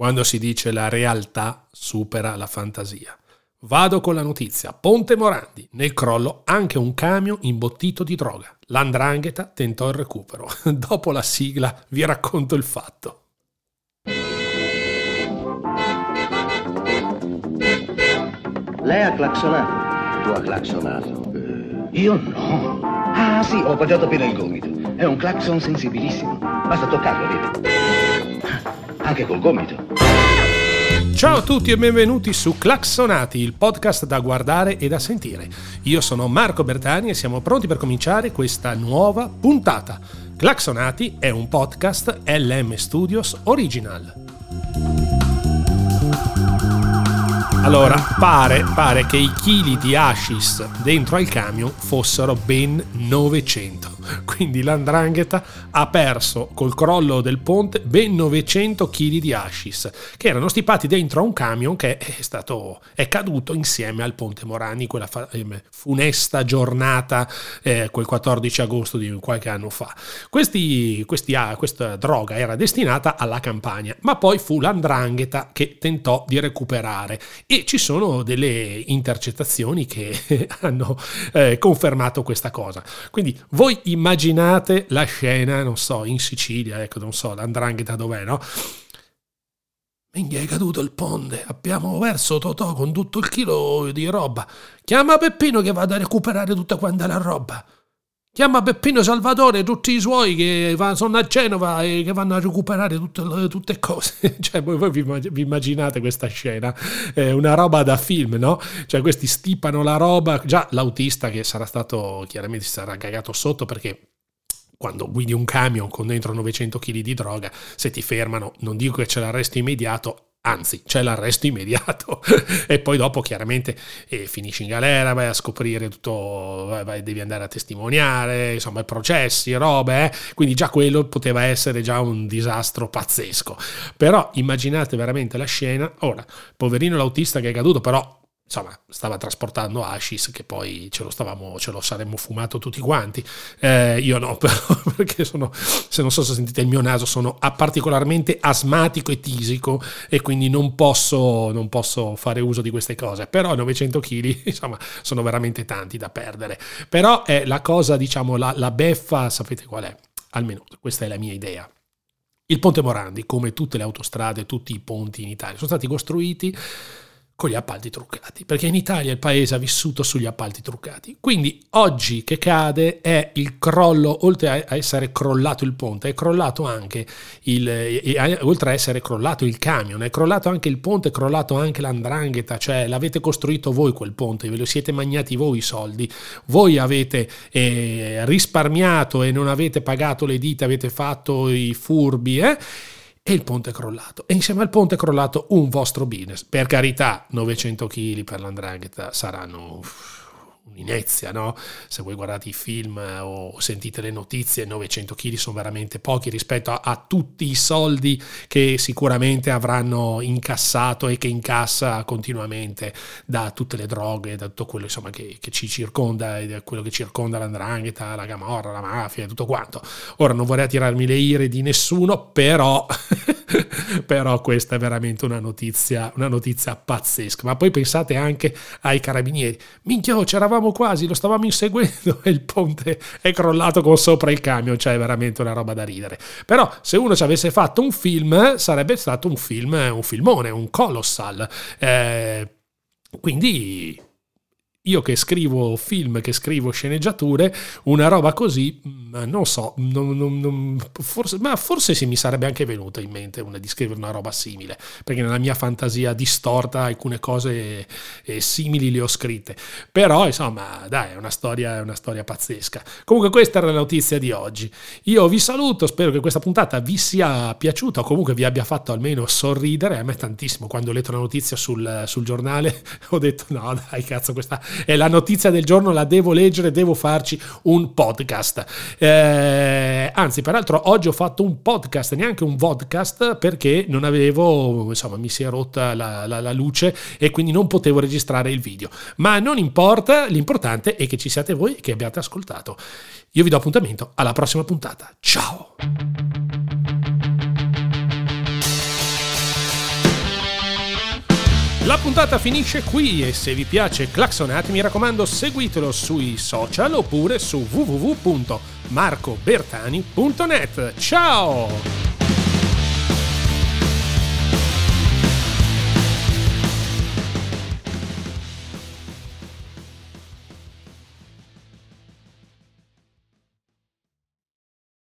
quando si dice la realtà supera la fantasia. Vado con la notizia. Ponte Morandi. Nel crollo anche un camion imbottito di droga. L'andrangheta tentò il recupero. Dopo la sigla vi racconto il fatto. Lei ha clacsonato? Tu hai clacsonato. Eh, io no. Ah sì, ho appoggiato appena il gomito. È un clacson sensibilissimo. Basta toccarlo, vedi? Anche col gomito. Ciao a tutti e benvenuti su Claxonati, il podcast da guardare e da sentire. Io sono Marco Bertani e siamo pronti per cominciare questa nuova puntata. Claxonati è un podcast LM Studios Original. Allora, pare, pare che i chili di hashish dentro al camion fossero ben 900 quindi l'andrangheta ha perso col crollo del ponte ben 900 kg di hashish che erano stipati dentro a un camion che è stato è caduto insieme al ponte Morani quella ehm, funesta giornata eh, quel 14 agosto di qualche anno fa. Questi, questi, ah, questa droga era destinata alla campagna ma poi fu l'andrangheta che tentò di recuperare. E ci sono delle intercettazioni che hanno eh, confermato questa cosa. Quindi voi immaginate immaginate la scena, non so, in Sicilia, ecco, non so, l'andrangheta dov'è, no? Minchia, è caduto il ponte, abbiamo perso Totò con tutto il chilo di roba. Chiama Peppino che vada a recuperare tutta quanta la roba. Chiama Peppino Salvatore e tutti i suoi che sono a Genova e che vanno a recuperare tutte le tutte cose. cioè, voi, voi vi, immaginate questa scena? È una roba da film, no? Cioè, questi stipano la roba. Già l'autista che sarà stato, chiaramente si sarà cagato sotto perché quando guidi un camion con dentro 900 kg di droga, se ti fermano, non dico che c'è l'arresto immediato, anzi c'è l'arresto immediato e poi dopo chiaramente eh, finisci in galera, vai a scoprire tutto, vai, vai, devi andare a testimoniare, insomma processi, robe, eh? quindi già quello poteva essere già un disastro pazzesco. Però immaginate veramente la scena, ora, poverino l'autista che è caduto, però insomma, stava trasportando hashish che poi ce lo, stavamo, ce lo saremmo fumato tutti quanti. Eh, io no, però, perché sono, se non so se sentite il mio naso, sono particolarmente asmatico e tisico e quindi non posso, non posso fare uso di queste cose. Però 900 kg, insomma, sono veramente tanti da perdere. Però è la cosa, diciamo, la, la beffa, sapete qual è? Almeno questa è la mia idea. Il Ponte Morandi, come tutte le autostrade, tutti i ponti in Italia, sono stati costruiti con gli appalti truccati, perché in Italia il paese ha vissuto sugli appalti truccati. Quindi oggi che cade è il crollo, oltre a essere crollato il ponte, è crollato anche il, oltre a essere crollato il camion, è crollato anche il ponte, è crollato anche l'andrangheta, cioè l'avete costruito voi quel ponte, ve lo siete magnati voi i soldi, voi avete eh, risparmiato e non avete pagato le dita, avete fatto i furbi, eh? E il ponte è crollato. E insieme al ponte è crollato un vostro business. Per carità, 900 kg per l'andrangheta saranno... Uff, un'inezia, no? Se voi guardate i film o sentite le notizie, 900 kg sono veramente pochi rispetto a, a, tutti i soldi che sicuramente avranno incassato e che incassa continuamente da tutte le droghe, da tutto quello insomma, che, che ci circonda, da quello che circonda l'andrangheta, la camorra, la mafia, tutto quanto. Ora non vorrei tirarmi le ire di nessuno, però, però questa è veramente una notizia, una notizia pazzesca. Ma poi pensate anche ai carabinieri. Minchia, oh, c'eravamo eravamo quasi, lo stavamo inseguendo e il ponte è crollato con sopra il camion, cioè è veramente una roba da ridere. Però se uno ci avesse fatto un film, sarebbe stato un film, un filmone, un colossal. Eh, quindi io che scrivo film, che scrivo sceneggiature, una roba così, mm, non so, non, non, non, forse, ma forse sì mi sarebbe anche venuta in mente una, di scrivere una roba simile, perché nella mia fantasia distorta alcune cose eh, simili le ho scritte. Però, insomma, dai, è una storia, è una storia pazzesca. Comunque questa era la notizia di oggi. Io vi saluto, spero che questa puntata vi sia piaciuta o comunque vi abbia fatto almeno sorridere. A me tantissimo, quando ho letto la notizia sul, sul giornale, ho detto no, dai, cazzo, questa è la notizia del giorno, la devo leggere, devo farci un podcast. Eh, anzi, peraltro oggi ho fatto un podcast, neanche un vodcast, perché non avevo, insomma, mi si è rotta la, la, la luce e quindi non potevo registrare il video. Ma non importa, l'importante è che ci siate voi e che abbiate ascoltato. Io vi do appuntamento alla prossima puntata. Ciao! La puntata finisce qui e se vi piace Claxonati mi raccomando seguitelo sui social oppure su www.marcobertani.net. Ciao!